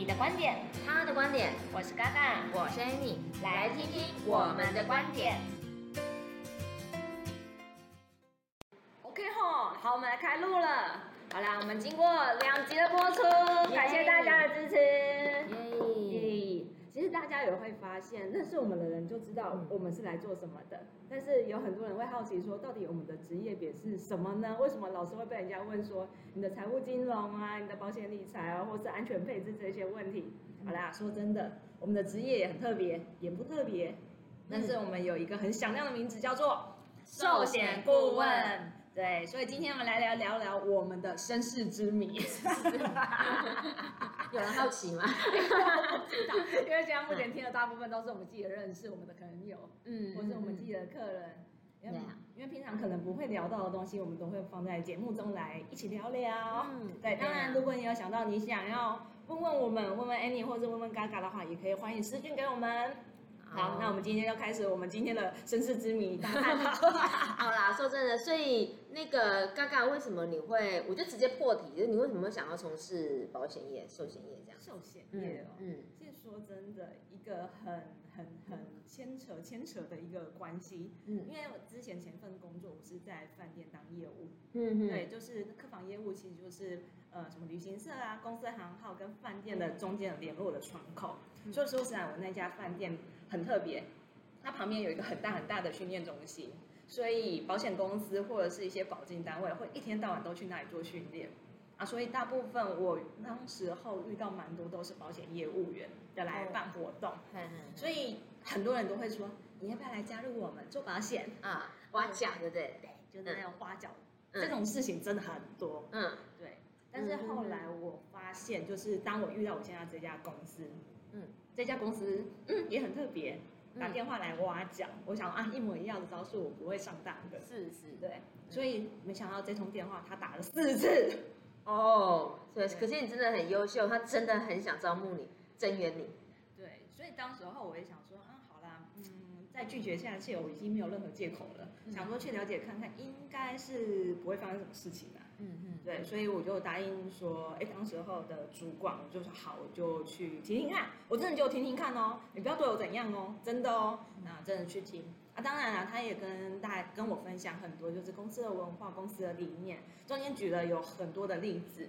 你的观点，他的观点，我是嘎嘎，我是 Annie，来听听我们的观点。OK 吼，好，我们来开录了。好啦，我们经过两集的播出，感谢大家的支持。大家也会发现，认识我们的人就知道我们是来做什么的。但是有很多人会好奇说，到底我们的职业别是什么呢？为什么老是会被人家问说你的财务金融啊、你的保险理财啊，或是安全配置这些问题？好啦，说真的，我们的职业也很特别，也不特别。但是我们有一个很响亮的名字，叫做寿险顾问。对，所以今天我们来聊聊聊我们的身世之谜。有人好奇吗？知道，因为现在目前听的大部分都是我们自己的认识，我们的朋友，嗯，或是我们自己的客人。因为，因为平常可能不会聊到的东西，我们都会放在节目中来一起聊聊。嗯，对。当然，如果你有想到你想要问问我们，问问 Annie 或者问问嘎嘎的话，也可以欢迎私信给我们。好，那我们今天就开始我们今天的身世之谜大探。好啦，说真的，所以那个嘎嘎，为什么你会？我就直接破题，就是你为什么会想要从事保险业、寿险业这样？寿险业哦，嗯，其实说真的，一个很很很牵扯牵扯的一个关系。嗯，因为我之前前份工作，我是在饭店当业务。嗯嗯，对，就是客房业务，其实就是呃什么旅行社啊、公司行号跟饭店的中间的联络的窗口。所以说实在，我那家饭店。很特别，它旁边有一个很大很大的训练中心，所以保险公司或者是一些保金单位会一天到晚都去那里做训练啊。所以大部分我当时候遇到蛮多都是保险业务员的来办活动，所以很多人都会说，你要不要来加入我们做保险啊？挖角对不对？对，就是那种挖角，这种事情真的很多。嗯，对。但是后来我发现，就是当我遇到我现在这家公司。嗯，这家公司嗯也很特别，打电话来挖角，嗯、我想啊一模一样的招数，我不会上当的。是是，对，嗯、所以没想到这通电话他打了四次。哦，对，可是你真的很优秀，他真的很想招募你，增援你。对，所以当时候我也想说，啊好啦，嗯，再拒绝下去，我已经没有任何借口了，嗯、想说去了解看看，应该是不会发生什么事情的。嗯嗯，对，所以我就答应说，哎，当时候的主管我就说好，我就去听听看，我真的就听听看哦，你不要对我怎样哦，真的哦，那真的去听啊。当然了，他也跟大家跟我分享很多，就是公司的文化、公司的理念，中间举了有很多的例子。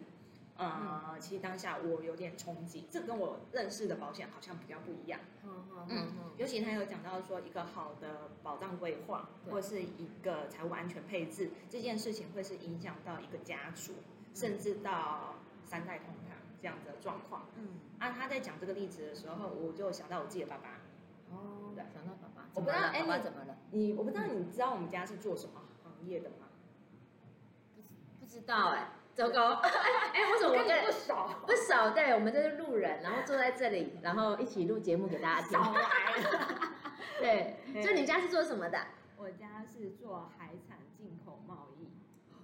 呃，其实当下我有点冲击，这跟我认识的保险好像比较不一样。嗯嗯嗯，尤其他有讲到说，一个好的保障规划，或是一个财务安全配置，这件事情会是影响到一个家族，甚至到三代同堂这样的状况。嗯，啊，他在讲这个例子的时候，我就想到我自己的爸爸。哦，对，想到爸爸。我不知道，哎，你怎么了？你我不知道，你知道我们家是做什么行业的吗？不不知道，哎。糟糕！哎，为什么我跟你不熟？不熟，对，我们这是路人，然后坐在这里，然后一起录节目给大家听。对，所以你家是做什么的？我家是做海产进口贸易。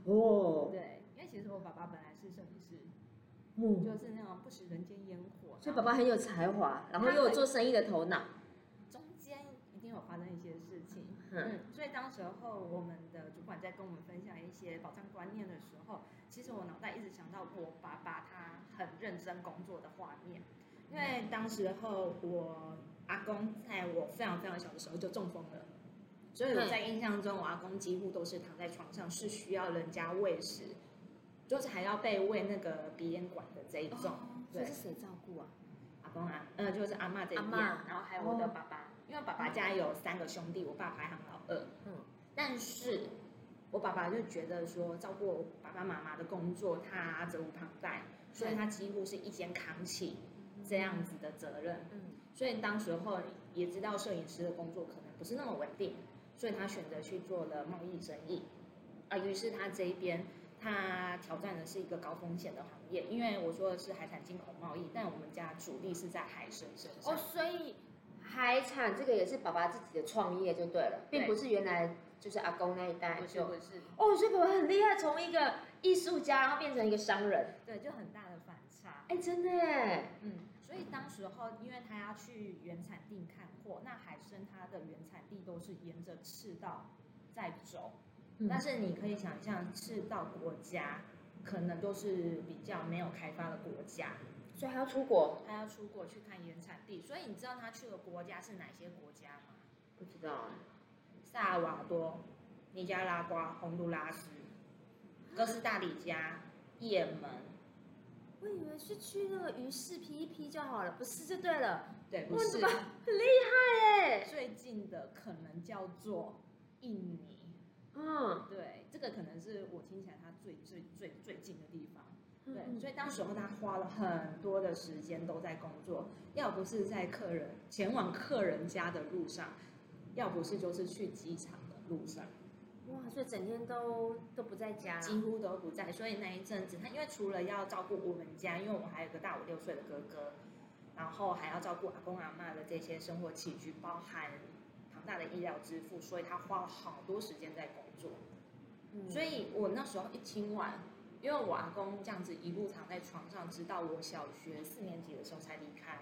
哦。对，因为其实我爸爸本来是摄影师，嗯，就是那种不食人间烟火。所以爸爸很有才华，然后又有做生意的头脑。中间。一定有发生一些事情，嗯，所以当时候我们的主管在跟我们分享一些保障观念的时候，其实我脑袋一直想到我爸爸他很认真工作的画面，因为当时候我阿公在我非常非常小的时候就中风了，所以我在印象中我阿公几乎都是躺在床上，是需要人家喂食，就是还要被喂那个鼻咽管的这一种，这是谁照顾啊？阿公啊，呃，就是阿妈这边，然后还有我的爸爸。因为爸爸家有三个兄弟，我爸排行老二。嗯，但是我爸爸就觉得说，照顾爸爸妈妈的工作，他责无旁贷，所以他几乎是一肩扛起这样子的责任。嗯，所以当时候也知道摄影师的工作可能不是那么稳定，所以他选择去做了贸易生意。啊，于是他这一边他挑战的是一个高风险的行业，因为我说的是海产进口贸易，但我们家主力是在海参身上。哦，所以。海产这个也是爸爸自己的创业就对了，并不是原来就是阿公那一代就。不是。哦，所以爸爸很厉害，从一个艺术家然后变成一个商人。对，就很大的反差。哎，真的耶。嗯，所以当时候，因为他要去原产地看货，那海参它的原产地都是沿着赤道在走，嗯、但是你可以想象，赤道国家可能都是比较没有开发的国家。所以他要出国，他要出国去看原产地。所以你知道他去的国家是哪些国家吗？不知道啊。萨尔瓦多、尼加拉瓜、洪都拉斯、哥斯达黎加、也门。我以为是去那个鱼市批一批就好了，不是就对了。对，不是。很厉害哎！最近的可能叫做印尼。嗯，对，这个可能是我听起来他最最最最近的地方。对，所以当时候他花了很多的时间都在工作，要不是在客人前往客人家的路上，要不是就是去机场的路上。哇，所以整天都都不在家，几乎都不在。所以那一阵子，他因为除了要照顾我们家，因为我还有个大我六岁的哥哥，然后还要照顾阿公阿妈的这些生活起居，包含庞大的医疗支付，所以他花了好多时间在工作。嗯，所以我那时候一听完。因为我阿公这样子一路躺在床上，直到我小学四年级的时候才离开。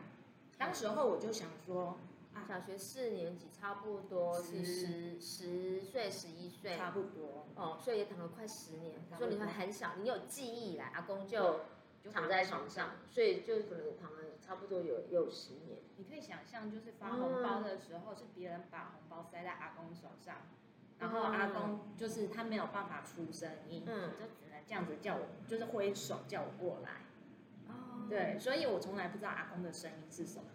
当时候我就想说，啊，小学四年级差不多是十十岁、十一岁，差不多。哦，所以也躺了快十年。所以你会很小，你有记忆以来，阿公就躺在床上，所以就可能躺了差不多有有十年。你可以想象，就是发红包的时候，是别人把红包塞在阿公手上，然后阿公就是他没有办法出声音，嗯，就只能。这样子叫我，就是挥手叫我过来。哦，对，所以我从来不知道阿公的声音是什么。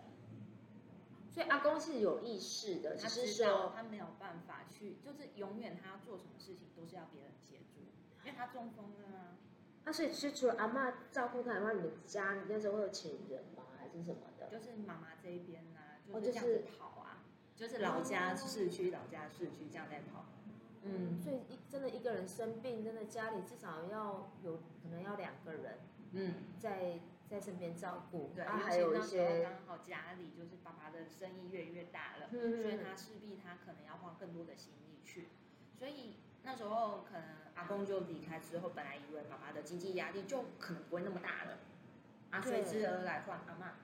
所以阿公是有意识的，他知道他没有办法去，就是永远他要做什么事情都是要别人协助，因为他中风了啊。那所以是除了阿嬷照顾他的话，你们家你那时候会有请人吗？还是什么的？就是妈妈这一边呢、啊，就是这样子跑啊，就是老家市区，老家市区这样在跑。嗯，所以一真的一个人生病，真的家里至少要有可能要两个人，嗯，在在身边照顾。对，还有一些刚好家里就是爸爸的生意越来越大了，嗯，所以他势必他可能要花更多的心力去。所以那时候可能阿公就离开之后，本来以为爸爸的经济压力就可能不会那么大了，啊，随之而来换阿妈，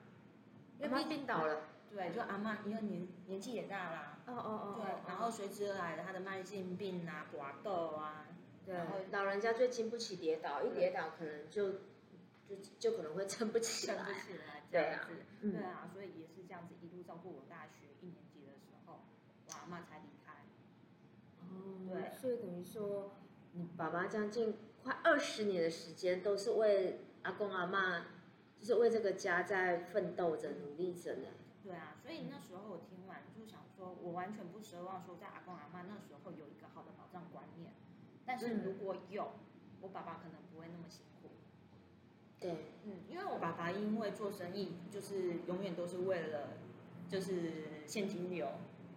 因为病倒了。对，就阿妈，因为年年纪也大啦。哦哦哦。对，然后随之而来的他的慢性病啊，骨豆啊。对。然后老人家最经不起跌倒，一跌倒可能就就就可能会撑不起来。撑不起来。对啊。对啊，所以也是这样子一路照顾我大学一年级的时候，我阿妈才离开。哦。对。所以等于说，你爸爸将近快二十年的时间都是为阿公阿妈，就是为这个家在奋斗着、努力着呢。对啊，所以那时候我听完就想说，我完全不奢望说在阿公阿妈那时候有一个好的保障观念，但是如果有，我爸爸可能。对，嗯，因为我爸爸因为做生意就是永远都是为了就是现金流，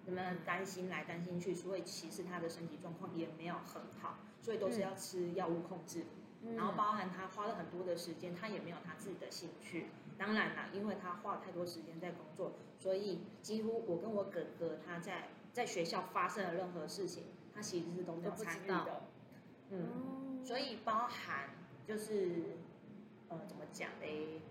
怎么担心来担心去，所以其实他的身体状况也没有很好，所以都是要吃药物控制，嗯，然后包含他花了很多的时间，他也没有他自己的兴趣。当然啦，因为他花了太多时间在工作，所以几乎我跟我哥哥他在在学校发生了任何事情，他其实是都没有参与的。嗯，所以包含就是呃怎么讲嘞？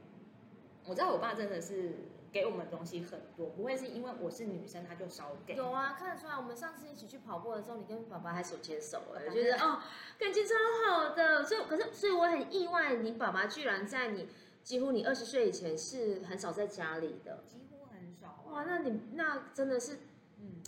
我知道我爸真的是给我们东西很多，不会是因为我是女生他就少给。有啊，看得出来。我们上次一起去跑步的时候，你跟爸爸还手牵手，我觉得哦感情超好的。所以可是所以我很意外，你爸爸居然在你。几乎你二十岁以前是很少在家里的，几乎很少啊。哇，那你那真的是，嗯，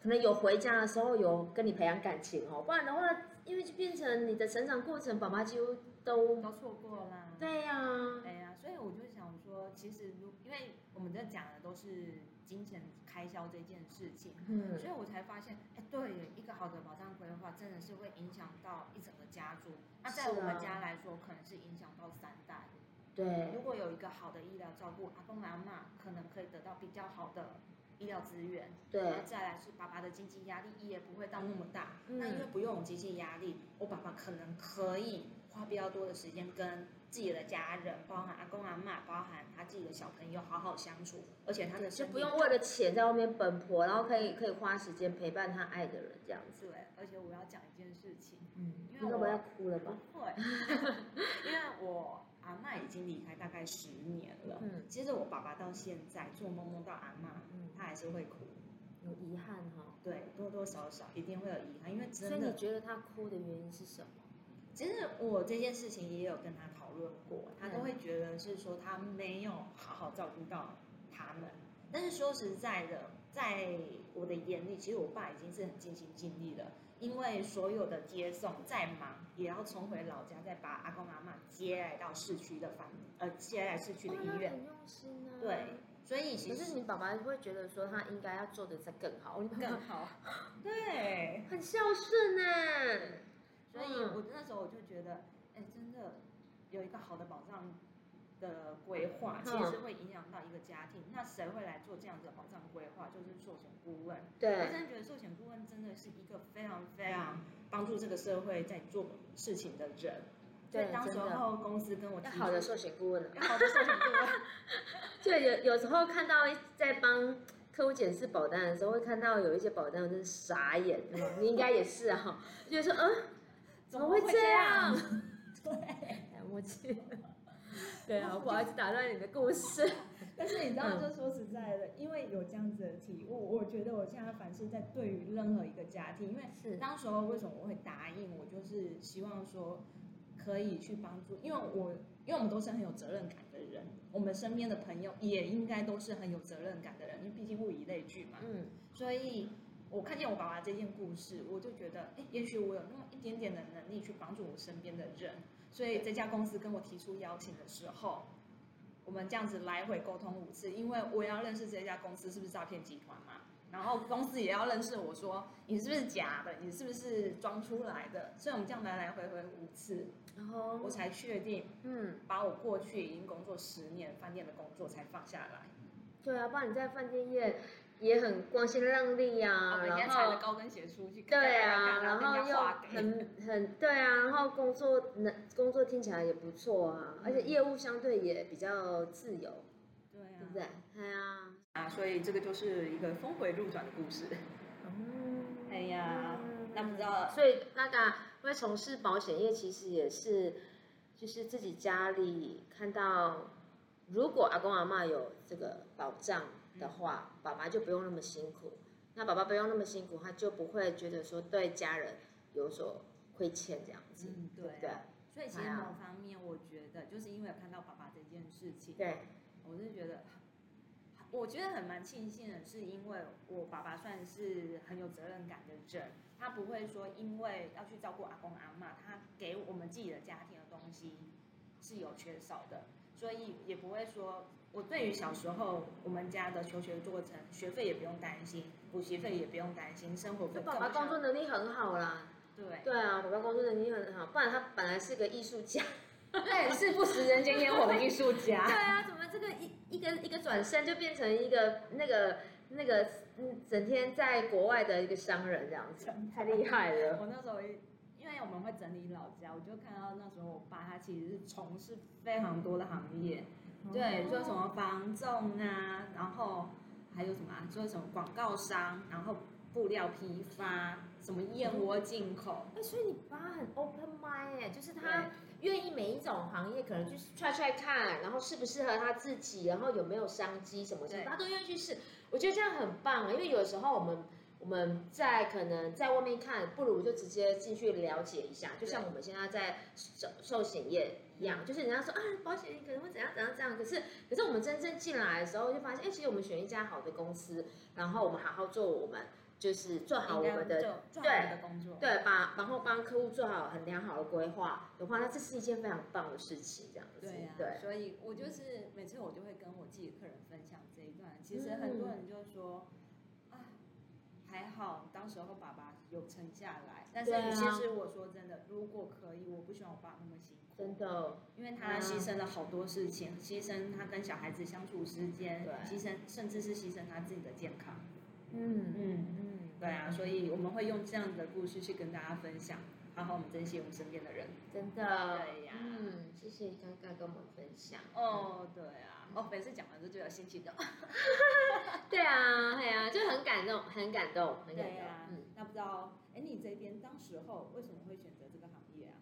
可能有回家的时候有跟你培养感情哦，不然的话，因为就变成你的成长过程，爸妈几乎都都错过啦。对呀、啊，对呀、啊，所以我就想说，其实如因为我们在讲的都是金钱开销这件事情，嗯，所以我才发现，哎，对，一个好的保障规划真的是会影响到一整个家族。那在我们家来说，可能是影响到三代。对，如果有一个好的医疗照顾，阿公阿妈可能可以得到比较好的医疗资源。对，然后再来是爸爸的经济压力也不会到那么大。嗯、那因为不用有经济压力，我爸爸可能可以花比较多的时间跟自己的家人，包含阿公阿妈，包含他自己的小朋友好好相处。而且他的就不用为了钱在外面奔波，然后可以可以花时间陪伴他爱的人这样子。对，而且我要讲一件事情，嗯，因为我要哭了吧？会，因为我。阿嬷已经离开大概十年了。嗯，其实我爸爸到现在做梦梦到阿嬷，嗯，他还是会哭，有遗憾哈。对，多多少少一定会有遗憾，因为真的。所以你觉得他哭的原因是什么？其实我这件事情也有跟他讨论过，他都会觉得是说他没有好好照顾到他们。但是说实在的，在我的眼里，其实我爸已经是很尽心尽力了，因为所有的接送再忙，也要重回老家，再把阿公阿妈接来到市区的房，呃，接来市区的医院。很用心啊。对，所以其实可是你爸爸会觉得说他应该要做的再更好，更好。对，很孝顺呢。所以我那时候我就觉得，哎，真的有一个好的保障。的规划其实是会影响到一个家庭，那谁会来做这样子的保障规划？就是寿险顾问。对，我真的觉得寿险顾问真的是一个非常非常帮助这个社会在做事情的人。对，当时候公司跟我提好的寿险顾问，好的寿险顾问。就有有时候看到在帮客户检视保单的时候，会看到有一些保单真是傻眼，你应该也是啊，就是说嗯，怎么会这样？对，太默契对啊，不好意思打断你的故事。但是你知道，就说实在的，因为有这样子的体悟，我觉得我现在凡是在对于任何一个家庭，因为是当时候为什么我会答应，我就是希望说可以去帮助，因为我因为我们都是很有责任感的人，我们身边的朋友也应该都是很有责任感的人，因为毕竟物以类聚嘛。嗯。所以我看见我爸爸这件故事，我就觉得，哎，也许我有那么一点点的能力去帮助我身边的人。所以这家公司跟我提出邀请的时候，我们这样子来回沟通五次，因为我要认识这家公司是不是诈骗集团嘛，然后公司也要认识我说你是不是假的，你是不是装出来的，所以我们这样来来回回五次，然后我才确定，嗯，把我过去已经工作十年饭店的工作才放下来。对啊，不然你在饭店业。也很光鲜亮丽呀，然后踩着高跟鞋出去，对啊，然后又很 很对啊，然后工作能工作听起来也不错啊，而且业务相对也比较自由，对啊，对不对？对啊，啊，所以这个就是一个峰回路转的故事。嗯，哎呀，那不知道，所以那个会从事保险业，其实也是就是自己家里看到，如果阿公阿妈有这个保障。的话，爸爸就不用那么辛苦。那爸爸不用那么辛苦，他就不会觉得说对家人有所亏欠这样子。嗯，对。对。所以其实某方面，我觉得就是因为有看到爸爸这件事情，对，我是觉得，我觉得很蛮庆幸的，是因为我爸爸算是很有责任感的人，他不会说因为要去照顾阿公阿妈，他给我们自己的家庭的东西是有缺少的，所以也不会说。我对于小时候我们家的求学过程，学费也不用担心，补习费也不用担心，生活费。爸爸工作能力很好啦。对。对啊，爸爸工作能力很好，不然他本来是个艺术家，对，是不食人间烟火的艺术家。对啊，怎么这个一一个一个转身就变成一个那个那个嗯，整天在国外的一个商人这样子，太厉害了。我那时候我们会整理老家，我就看到那时候我爸他其实是从事非常多的行业。对，做什么房仲啊，然后还有什么啊？做什么广告商，然后布料批发，什么燕窝进口。哎，所以你爸很 open mind 哎，就是他愿意每一种行业可能去 try try 看，然后适不适合他自己，然后有没有商机什么的，他都愿意去试。我觉得这样很棒啊，因为有时候我们。我们在可能在外面看，不如就直接进去了解一下，就像我们现在在寿寿险业一样，就是人家说啊，保险可能会怎样怎样这样，可是可是我们真正进来的时候，就发现，哎，其实我们选一家好的公司，然后我们好好做我们，就是做好我们的对的工作，对，把然后帮客户做好很良好的规划的话，那这是一件非常棒的事情，这样子。对啊，对，所以我就是每次我就会跟我自己的客人分享这一段，其实很多人就说。嗯还好，当时候爸爸有撑下来，但是其实我说真的，如果可以，我不希望我爸那么辛苦，真的，因为他牺牲了好多事情，牺牲他跟小孩子相处时间，牺牲甚至是牺牲他自己的健康，嗯。嗯嗯，对啊，所以我们会用这样的故事去跟大家分享。好好，我们珍惜我们身边的人，真的。对呀，嗯，谢谢你刚刚跟我们分享。哦，对啊，哦，每次讲完都就有心情的。对啊，对啊，就很感动，很感动，很感动。嗯，那不知道，哎，你这边当时候为什么会选择这个行业啊？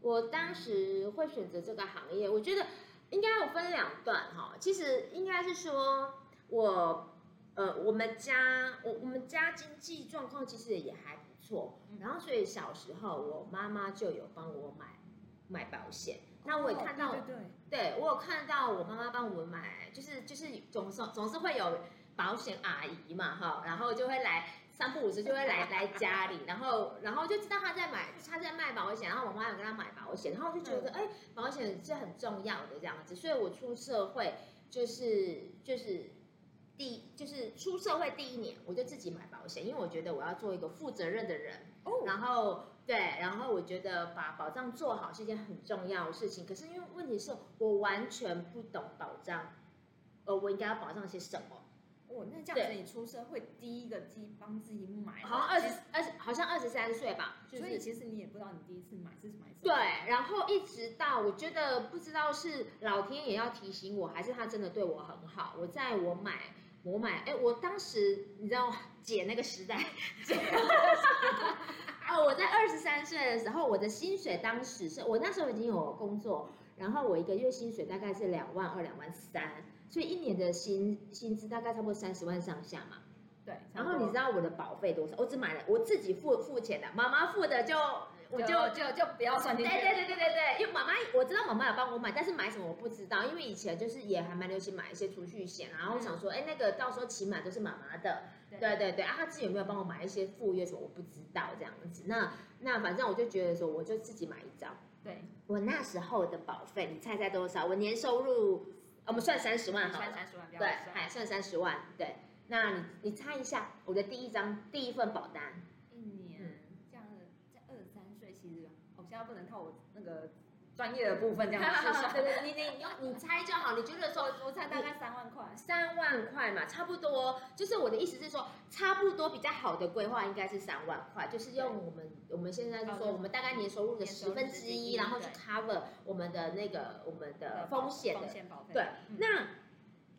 我当时会选择这个行业，我觉得应该有分两段哈。其实应该是说我，呃，我们家，我我们家经济状况其实也还不。错。然后所以小时候我妈妈就有帮我买买保险。那我也看到，对对对，对我有看到我妈妈帮我买，就是就是总是总是会有保险阿姨嘛哈，然后就会来三不五时就会来来家里，然后然后就知道她在买她在卖保险，然后我妈有跟她买保险，然后我就觉得哎，保险是很重要的这样子，所以我出社会就是就是第就是出社会第一年我就自己买保险，因为我觉得我要做一个负责任的人，然后。对，然后我觉得把保障做好是一件很重要的事情。可是因为问题是我完全不懂保障，呃，我应该要保障些什么？哦，那这样子你出社会第一个自己帮自己买，好像二十二十，好像二十三岁吧。所以其实你也不知道你第一次买是买什么。对，然后一直到我觉得不知道是老天爷要提醒我，还是他真的对我很好。我在我买我买，哎，我当时你知道姐那个时代。姐 哦，我在二十三岁的时候，我的薪水当时是我那时候已经有工作，然后我一个月薪水大概是两万二、两万三，所以一年的薪薪资大概差不多三十万上下嘛。对。然后你知道我的保费多少？我只买了我自己付付钱的，妈妈付的就我就就就，不要算进去。对对对对对对，因为妈妈我知道妈妈有帮我买，但是买什么我不知道，因为以前就是也还蛮流行买一些储蓄险，然后我想说，哎，那个到时候起码都是妈妈的。对对对啊，他自己有没有帮我买一些副业什么？我不知道这样子。那那反正我就觉得说，我就自己买一张。对，我那时候的保费，你猜猜多少？我年收入，我们算三十万好了。算三十万，对，还算三十万。对，那你你猜一下，我的第一张第一份保单，一年这样子，在二十三岁，其实我现在不能靠我那个。专业的部分这样子，对对，你你你你猜就好。你觉得说，我猜大概三万块，三万块嘛，差不多。就是我的意思是说，差不多比较好的规划应该是三万块，就是用我们我们现在就说，我们大概年收入的十分之一，然后去 cover 我们的那个我们的风险的。对，那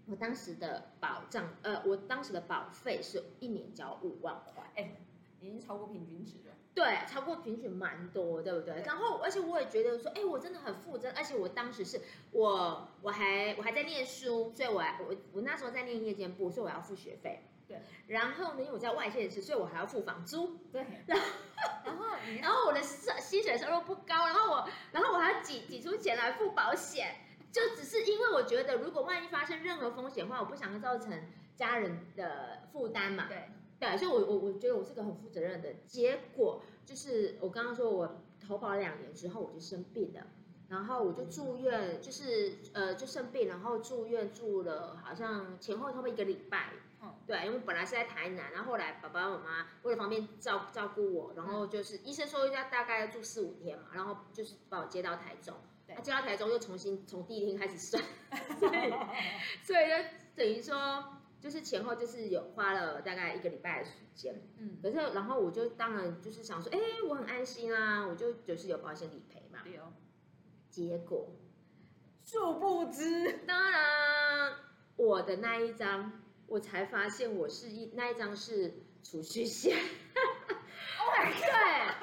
我当时的保障，呃，我当时的保费是一年交五万块，哎，已经超过平均值了。对，超过平均蛮多，对不对？然后，而且我也觉得说，哎，我真的很负责，而且我当时是我我还我还在念书，所以我还我我那时候在念夜间部，所以我要付学费。对。然后呢，因为我在外县市，所以我还要付房租。对。然后，然后，然后我的薪水收入不高，然后我，然后我还要挤挤出钱来付保险，就只是因为我觉得，如果万一发生任何风险的话，我不想造成家人的负担嘛。对。对，所以我我我觉得我是个很负责任的。结果就是我刚刚说我投保两年之后我就生病了，然后我就住院，就是呃就生病，然后住院住了好像前后差不多一个礼拜。嗯，对，因为本来是在台南，然后后来爸爸妈妈为了方便照照顾我，然后就是医生说要大概要住四五天嘛，然后就是把我接到台中，对，接到台中又重新从第一天开始算，所以所以就等于说。就是前后就是有花了大概一个礼拜的时间，嗯，可是然后我就当然就是想说，哎，我很安心啊，我就就是有保险理赔嘛，对哦。结果，殊不知，当然我的那一张，我才发现我是一那一张是储蓄险，对，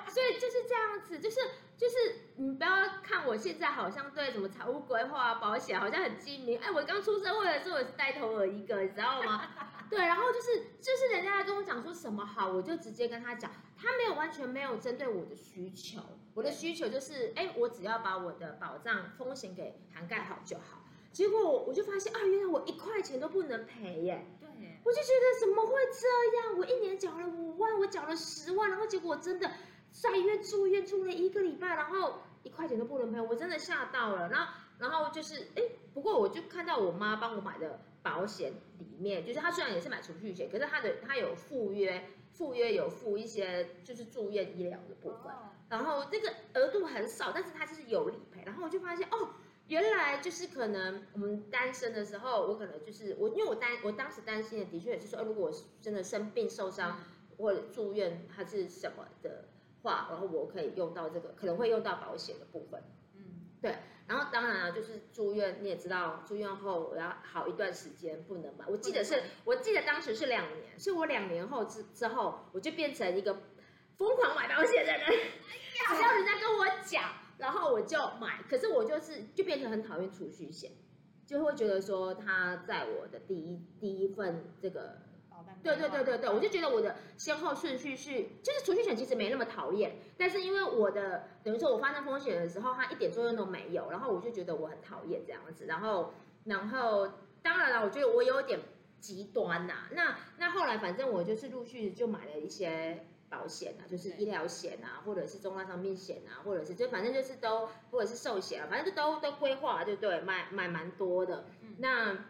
所以就是这样子，就是。就是你不要看我现在好像对什么财务规划、保险好像很精明，哎，我刚出社会的时候我是带头儿一个，你知道吗？对，然后就是就是人家跟我讲说什么好，我就直接跟他讲，他没有完全没有针对我的需求，我的需求就是哎，我只要把我的保障风险给涵盖好就好。结果我我就发现啊，原来我一块钱都不能赔耶，对，我就觉得怎么会这样？我一年缴了五万，我缴了十万，然后结果真的。在医院住院住了一个礼拜，然后一块钱都不能赔，我真的吓到了。然后，然后就是，哎，不过我就看到我妈帮我买的保险里面，就是她虽然也是买储蓄险，可是她的她有附约，附约有附一些就是住院医疗的部分。然后这个额度很少，但是它就是有理赔。然后我就发现，哦，原来就是可能我们单身的时候，我可能就是我，因为我担我当时担心的，的确也是说，如果我真的生病受伤或者住院，还是什么的。话，然后我可以用到这个，可能会用到保险的部分。嗯，对。然后当然了，就是住院，你也知道，住院后我要好一段时间不能买。我记得是，我记得当时是两年，所以我两年后之之后，我就变成一个疯狂买保险的人。哎呀，只要人家跟我讲，然后我就买。可是我就是就变成很讨厌储蓄险，就会觉得说他在我的第一第一份这个。对对对对对，我就觉得我的先后顺序是，就是储蓄险其实没那么讨厌，但是因为我的等于说我发生风险的时候，它一点作用都没有，然后我就觉得我很讨厌这样子，然后然后当然了，我觉得我有点极端呐、啊，那那后来反正我就是陆续就买了一些。保险啊，就是医疗险啊，或者是重大伤病险啊，或者是就反正就是都，或者是寿险啊，反正就都都规划，对不对？买买蛮多的。嗯、那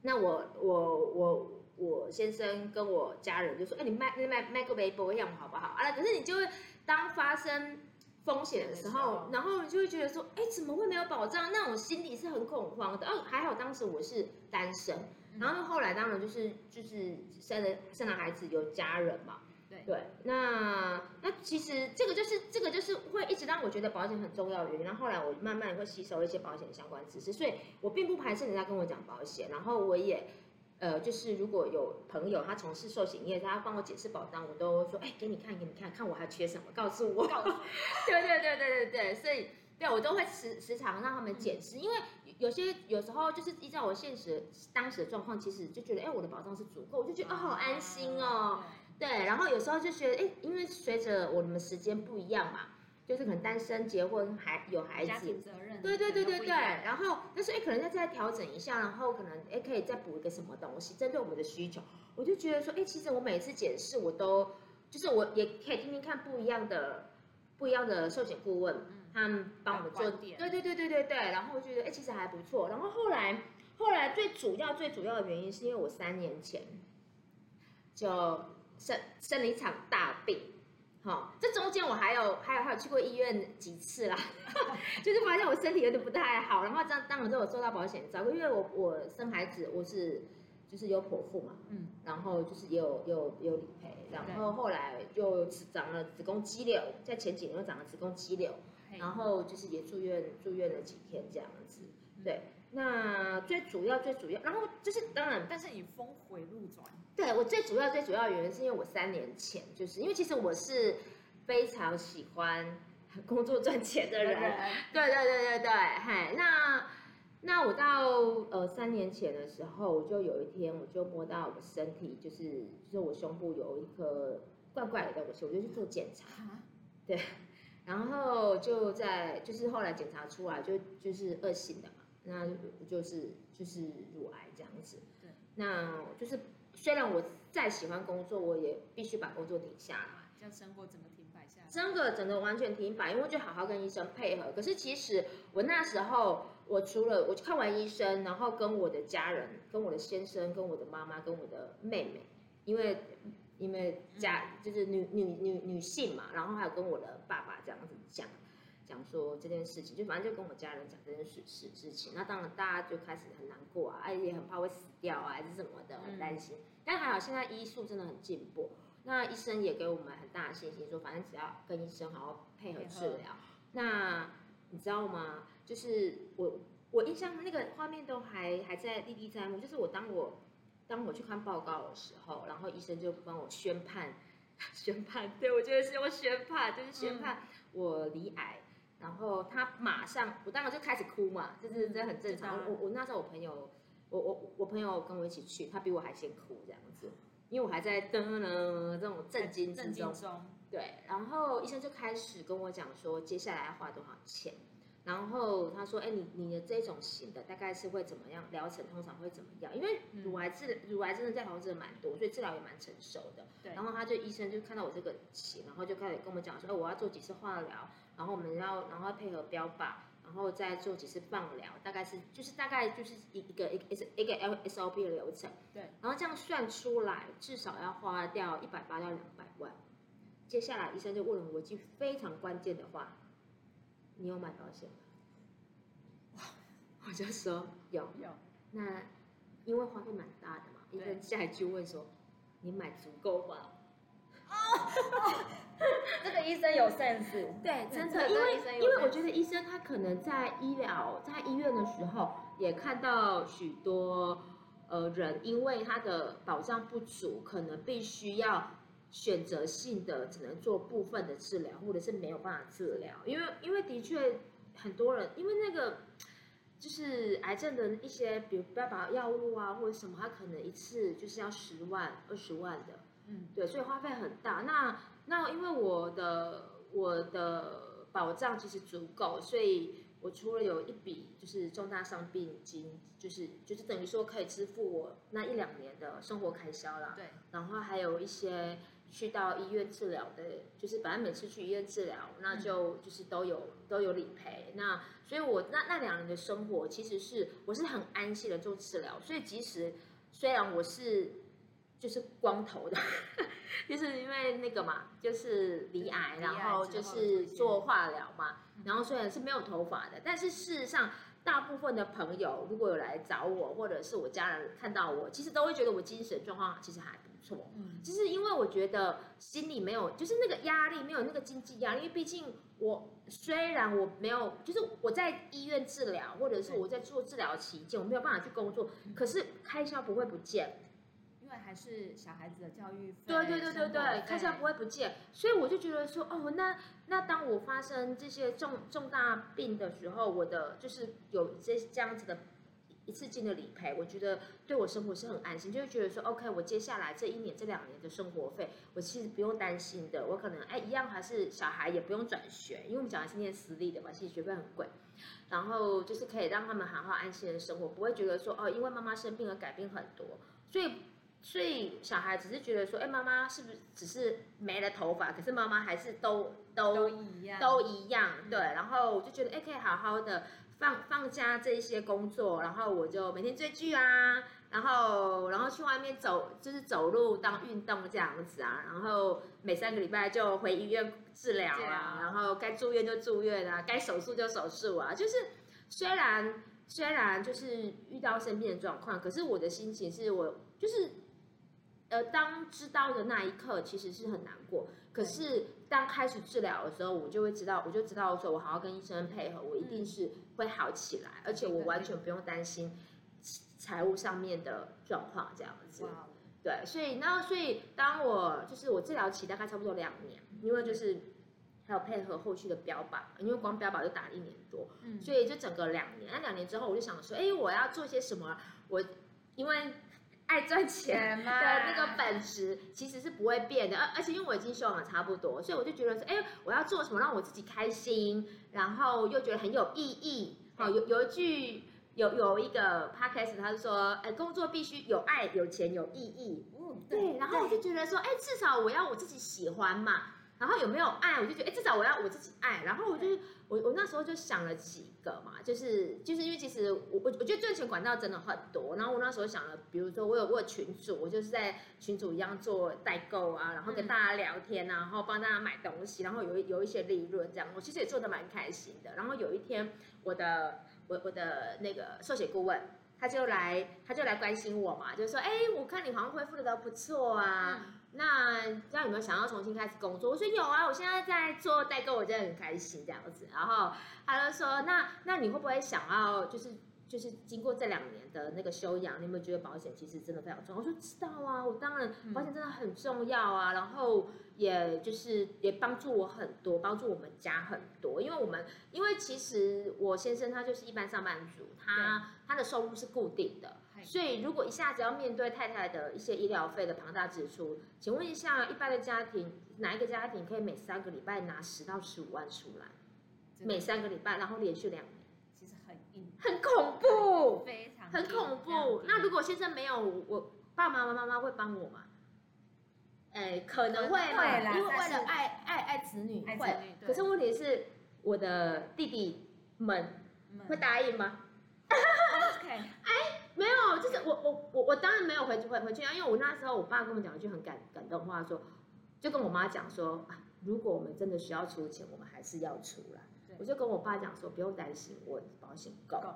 那我我我我先生跟我家人就说，哎，你买买买个微保险好不好？啊，可是你就会当发生风险的时候，然后你就会觉得说，哎，怎么会没有保障？那种心里是很恐慌的。哦，还好当时我是单身，然后后来当然就是就是生了生了孩子，有家人嘛。对，那那其实这个就是这个就是会一直让我觉得保险很重要的原因。然后后来我慢慢会吸收一些保险相关知识，所以我并不排斥人家跟我讲保险。然后我也，呃，就是如果有朋友他从事寿险业，他帮我解释保单，我都说，哎，给你看，给你看看我还缺什么，告诉我。告诉我对对对对对对，所以对我都会时时常让他们解释，因为有些有时候就是依照我现实当时的状况，其实就觉得，哎，我的保障是足够，我就觉得哦，好安心哦。对，然后有时候就觉得，哎，因为随着我们时间不一样嘛，就是可能单身、结婚、还有孩子，家庭责任，对对对对对。然后，但是哎，可能再再调整一下，然后可能哎，可以再补一个什么东西，针对我们的需求。我就觉得说，哎，其实我每次检视，我都就是我也可以听听看不一样的、不一样的寿险顾问，他们帮我们做，对对对对对对。然后我觉得，哎，其实还不错。然后后来，后来最主要、最主要的原因是因为我三年前就。生生了一场大病，好、哦，这中间我还有还有还有去过医院几次啦，就是发现我身体有点不太好，然后这样当然都有收到保险照顾，因为我我生孩子我是就是有剖腹嘛，嗯，然后就是也有有有理赔，然后后来就长了子宫肌瘤，在前几年又长了子宫肌瘤，然后就是也住院住院了几天这样子，对，那最主要最主要，然后就是当然，但是你峰回路转。对，我最主要最主要的原因是因为我三年前就是因为其实我是非常喜欢工作赚钱的人，对对对对对，嗨，那那我到呃三年前的时候，我就有一天我就摸到我身体就是就是我胸部有一颗怪怪的东西，我就去做检查，对，然后就在就是后来检查出来就就是恶性的嘛，那就是就是乳癌这样子，对，那就是。虽然我再喜欢工作，我也必须把工作停下来。这样生活怎么停摆下来？真的，整个完全停摆，因为就好好跟医生配合。可是其实我那时候，我除了我去看完医生，然后跟我的家人、跟我的先生、跟我的妈妈、跟我的妹妹，因为因为家就是女女女女性嘛，然后还有跟我的爸爸这样子讲。讲说这件事情，就反正就跟我家人讲这件事事事情，那当然大家就开始很难过啊，也很怕会死掉啊，还是什么的，很担心。嗯、但还好现在医术真的很进步，那医生也给我们很大的信心，说反正只要跟医生好好配合治疗。那你知道吗？就是我我印象那个画面都还还在历历在目，就是我当我当我去看报告的时候，然后医生就帮我宣判 宣判，对我觉得是用宣判，就是宣判我离癌。嗯然后他马上，我当时就开始哭嘛，就是这很正常。我我那时候我朋友，我我我朋友跟我一起去，他比我还先哭这样子，因为我还在噔噔这种震惊之中。中对，然后医生就开始跟我讲说，接下来要花多少钱。然后他说，哎，你你的这种型的大概是会怎么样？疗程通常会怎么样？因为乳癌治乳癌真的在台湾真的蛮多，所以治疗也蛮成熟的。对。然后他就医生就看到我这个型，然后就开始跟我们讲说，哎，我要做几次化疗。然后我们要，然后配合标靶，然后再做几次放疗，大概是就是大概就是一一个一个 S 一个 L S O P 的流程。对。然后这样算出来，至少要花掉一百八到两百万。接下来医生就问了我一句非常关键的话：“你有买保险吗？”哇！我就说有。有。那因为花费蛮大的嘛，医生下一句问说：“你买足够吗？” 这个医生有 sense，对，真的，因为因为我觉得医生他可能在医疗在医院的时候，也看到许多呃人，因为他的保障不足，可能必须要选择性的只能做部分的治疗，或者是没有办法治疗，因为因为的确很多人因为那个就是癌症的一些，比如标靶药物啊，或者什么，它可能一次就是要十万、二十万的，嗯，对，所以花费很大。那那因为我的我的保障其实足够，所以我除了有一笔就是重大伤病金，就是就是等于说可以支付我那一两年的生活开销啦。对，然后还有一些。去到医院治疗的，就是反正每次去医院治疗，那就就是都有都有理赔。那所以我那那两年的生活，其实是我是很安心的做治疗。所以即使虽然我是就是光头的，就是因为那个嘛，就是罹癌，然后就是做化疗嘛，然后虽然是没有头发的，但是事实上大部分的朋友如果有来找我，或者是我家人看到我，其实都会觉得我精神状况其实还不。错，嗯，就是因为我觉得心里没有，就是那个压力没有那个经济压力，因为毕竟我虽然我没有，就是我在医院治疗，或者是我在做治疗期间，我没有办法去工作，可是开销不会不见，因为还是小孩子的教育费，对对对对对，开销不会不见，所以我就觉得说，哦，那那当我发生这些重重大病的时候，我的就是有这这样子的。一次性的理赔，我觉得对我生活是很安心，就会觉得说，OK，我接下来这一年、这两年的生活费，我其实不用担心的。我可能哎，一样还是小孩也不用转学，因为我们小孩是念私立的嘛，其实学费很贵。然后就是可以让他们好好安心的生活，不会觉得说哦，因为妈妈生病而改变很多。所以，所以小孩只是觉得说，哎，妈妈是不是只是没了头发？可是妈妈还是都都都一样，都一样。对，然后我就觉得哎，可以好好的。放放假这一些工作，然后我就每天追剧啊，然后然后去外面走，就是走路当运动这样子啊，然后每三个礼拜就回医院治疗啊，然后该住院就住院啊，该手术就手术啊，就是虽然虽然就是遇到生病的状况，可是我的心情是我就是，呃，当知道的那一刻其实是很难过，可是当开始治疗的时候，我就会知道，我就知道说我好好跟医生配合，我一定是。会好起来，而且我完全不用担心财务上面的状况，这样子。对，所以那所以当我就是我治疗期大概差不多两年，因为就是还有配合后续的标靶，因为光标靶就打了一年多，所以就整个两年。那两年之后，我就想说，哎，我要做些什么？我因为爱赚钱 的那个本质其实是不会变的，而而且因为我已经修养差不多，所以我就觉得说，哎，我要做什么让我自己开心？然后又觉得很有意义，哦，有有一句有有一个 podcast，他就说，哎，工作必须有爱、有钱、有意义。嗯，对。然后我就觉得说，哎，至少我要我自己喜欢嘛。然后有没有爱，我就觉得，哎，至少我要我自己爱。然后我就我我那时候就想了几个嘛，就是就是因为其实我我我觉得赚钱管道真的很多。然后我那时候想了，比如说我有我有群主，我就是在群主一样做代购啊，然后跟大家聊天啊，然后帮大家买东西，然后有有一些利润这样。我其实也做的蛮开心的。然后有一天，我的我我的那个寿险顾问他就来他就来关心我嘛，就说，哎，我看你好像恢复的都不错啊。嗯那这样有没有想要重新开始工作？我说有啊，我现在在做代购，我真的很开心这样子。然后他就说，那那你会不会想要就是就是经过这两年的那个修养，你有没有觉得保险其实真的非常重要？我说知道啊，我当然保险真的很重要啊。然后也就是也帮助我很多，帮助我们家很多，因为我们因为其实我先生他就是一般上班族，他他的收入是固定的。所以，如果一下子要面对太太的一些医疗费的庞大支出，请问一下，一般的家庭哪一个家庭可以每三个礼拜拿十到十五万出来？每三个礼拜，然后连续两年，其实很硬，很恐怖，非常很恐怖。那如果先生没有，我爸爸妈妈妈会帮我吗？哎，可能会嘛，因为为了爱爱爱子女会。可是问题是，我的弟弟们会答应吗？OK，哎。没有，就是我我我我当然没有回去回回去啊，因为我那时候我爸跟我讲一句很感感动话，说就跟我妈讲说啊，如果我们真的需要出钱，我们还是要出来。我就跟我爸讲说，不用担心，我保险够。够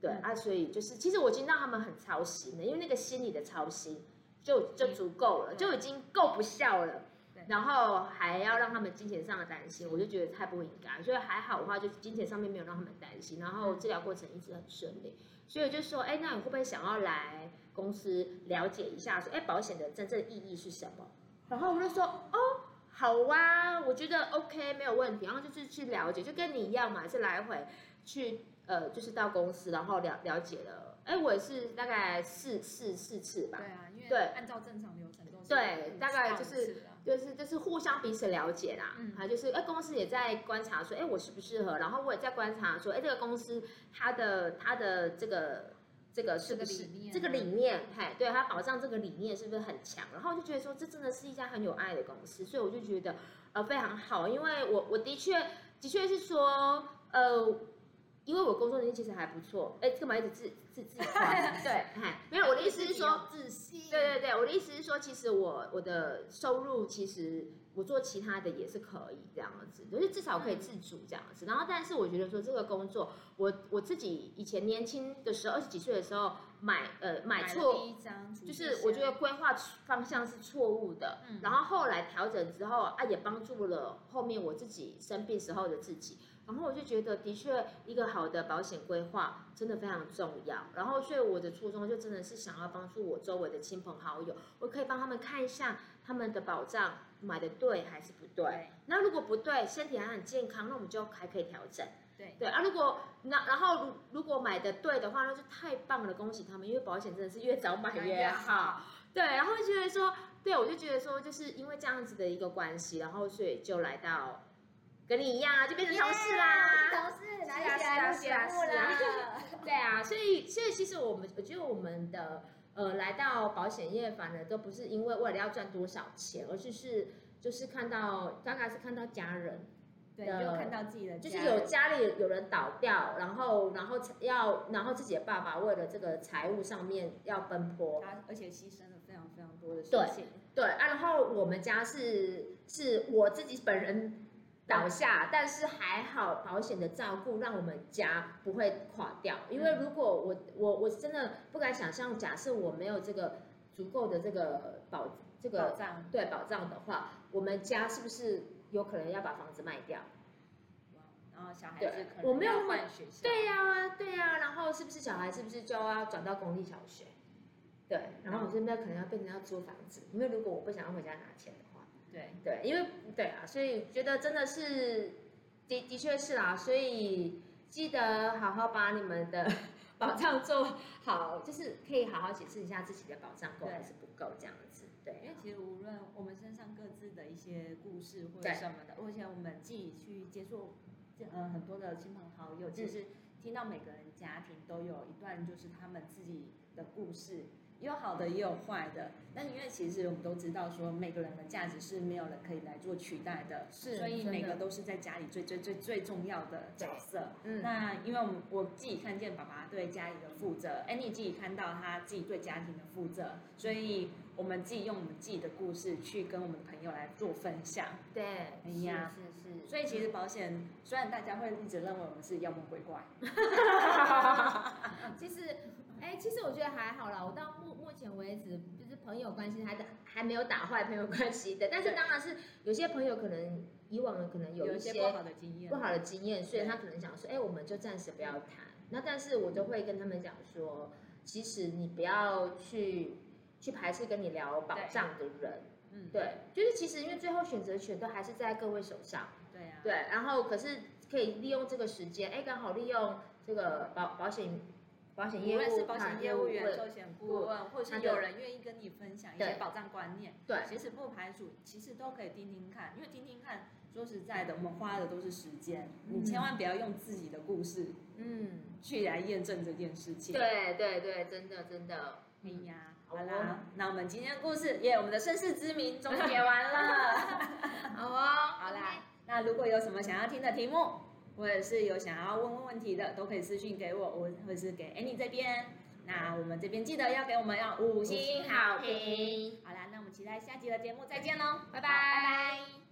对、嗯、啊，所以就是其实我已经让他们很操心了，因为那个心理的操心就就足够了，就已经够不孝了。然后还要让他们金钱上的担心，我就觉得太不应该。所以还好的话，就是金钱上面没有让他们担心，然后治疗过程一直很顺利。所以我就说，哎，那你会不会想要来公司了解一下？说，哎，保险的真正意义是什么？然后我就说，哦，好啊，我觉得 OK，没有问题。然后就是去了解，就跟你一样嘛，是来回去呃，就是到公司，然后了了解了，哎，我也是大概四四四次吧。对啊，因为按照正常流程都是。对，大概就是就是就是互相彼此了解啦，嗯，还就是哎，公司也在观察说，哎，我适不适合，然后我也在观察说，哎，这个公司它的它的这个这个是不是这个理念，嘿，对，它保障这个理念是不是很强，然后我就觉得说，这真的是一家很有爱的公司，所以我就觉得呃非常好，因为我我的确的确是说呃。因为我工作能力其实还不错，哎，干嘛一直自自自夸？对，哎，没有，我的意思是说，自信。对对对，我的意思是说，其实我我的收入其实我做其他的也是可以这样子，就是至少可以自主这样子。然后，但是我觉得说这个工作，我我自己以前年轻的时候，二十几岁的时候买呃买错，就是我觉得规划方向是错误的。然后后来调整之后啊，也帮助了后面我自己生病时候的自己。然后我就觉得，的确，一个好的保险规划真的非常重要。然后，所以我的初衷就真的是想要帮助我周围的亲朋好友，我可以帮他们看一下他们的保障买的对还是不对。对。那如果不对，身体还很健康，那我们就还可以调整。对对啊，如果那然后如如果买的对的话，那就太棒了，恭喜他们，因为保险真的是越早买越好。对，然后就觉得说，对我就觉得说，就是因为这样子的一个关系，然后所以就来到。跟你一样啊，就变成同事啦，同事，来一起来录节目啦。对啊，所以所以其实我们，我觉得我们的呃来到保险业，反而都不是因为为了要赚多少钱，而是是就是看到大概是看到家人，对，就看到自己的，就是有家里有人倒掉，然后然后要然后自己的爸爸为了这个财务上面要奔波，而且牺牲了非常非常多的事情。对对啊，然后我们家是是我自己本人。倒下，但是还好，保险的照顾让我们家不会垮掉。因为如果我我我真的不敢想象，假设我没有这个足够的这个保这个保障，对保障的话，我们家是不是有可能要把房子卖掉？然后小孩子可能要换学校。对呀对呀，然后是不是小孩是不是就要转到公立小学？对，然后我这边可能要变成要租房子，因为如果我不想要回家拿钱。对对，因为对啊，所以觉得真的是的的确是啦，所以记得好好把你们的 保障做好，就是可以好好解释一下自己的保障够还是不够这样子。对，因为其实无论我们身上各自的一些故事或者什么的，而且我们自己去接触呃很多的亲朋好友，其实听到每个人家庭都有一段就是他们自己的故事。有好的也有坏的，那因为其实我们都知道，说每个人的价值是没有人可以来做取代的，是，所以每个都是在家里最最最最重要的角色。嗯，那因为我们我自己看见爸爸对家里的负责，Annie 自己看到他自己对家庭的负责，所以我们自己用我们自己的故事去跟我们的朋友来做分享。对，哎呀，是是是。所以其实保险虽然大家会一直认为我们是妖魔鬼怪 其实。哎，其实我觉得还好啦。我到目目前为止，就是朋友关系还还没有打坏朋友关系的。但是当然是有些朋友可能以往可能有一些不好的经验，不好的经验，所以他可能想说，哎，我们就暂时不要谈。那但是我都会跟他们讲说，其实你不要去去排斥跟你聊保障的人。嗯，对，就是其实因为最后选择权都还是在各位手上。对啊。对，然后可是可以利用这个时间，哎，刚好利用这个保保险。保险业务，无论是保险业务员、寿险顾问，或者是有人愿意跟你分享一些保障观念，对，其实不排除，其实都可以听听看，因为听听看，说实在的，我们花的都是时间，嗯、你千万不要用自己的故事，嗯，去来验证这件事情。对对对，真的真的。哎呀，好啦，那我们今天的故事，耶，我们的身世之谜终于讲完了。好哦，好啦，那如果有什么想要听的题目，或者是有想要问问问题的，都可以私信给我，我或者是给 Annie 这边。那我们这边记得要给我们要五星好评。好啦，那我们期待下集的节目再见喽，拜拜。拜拜。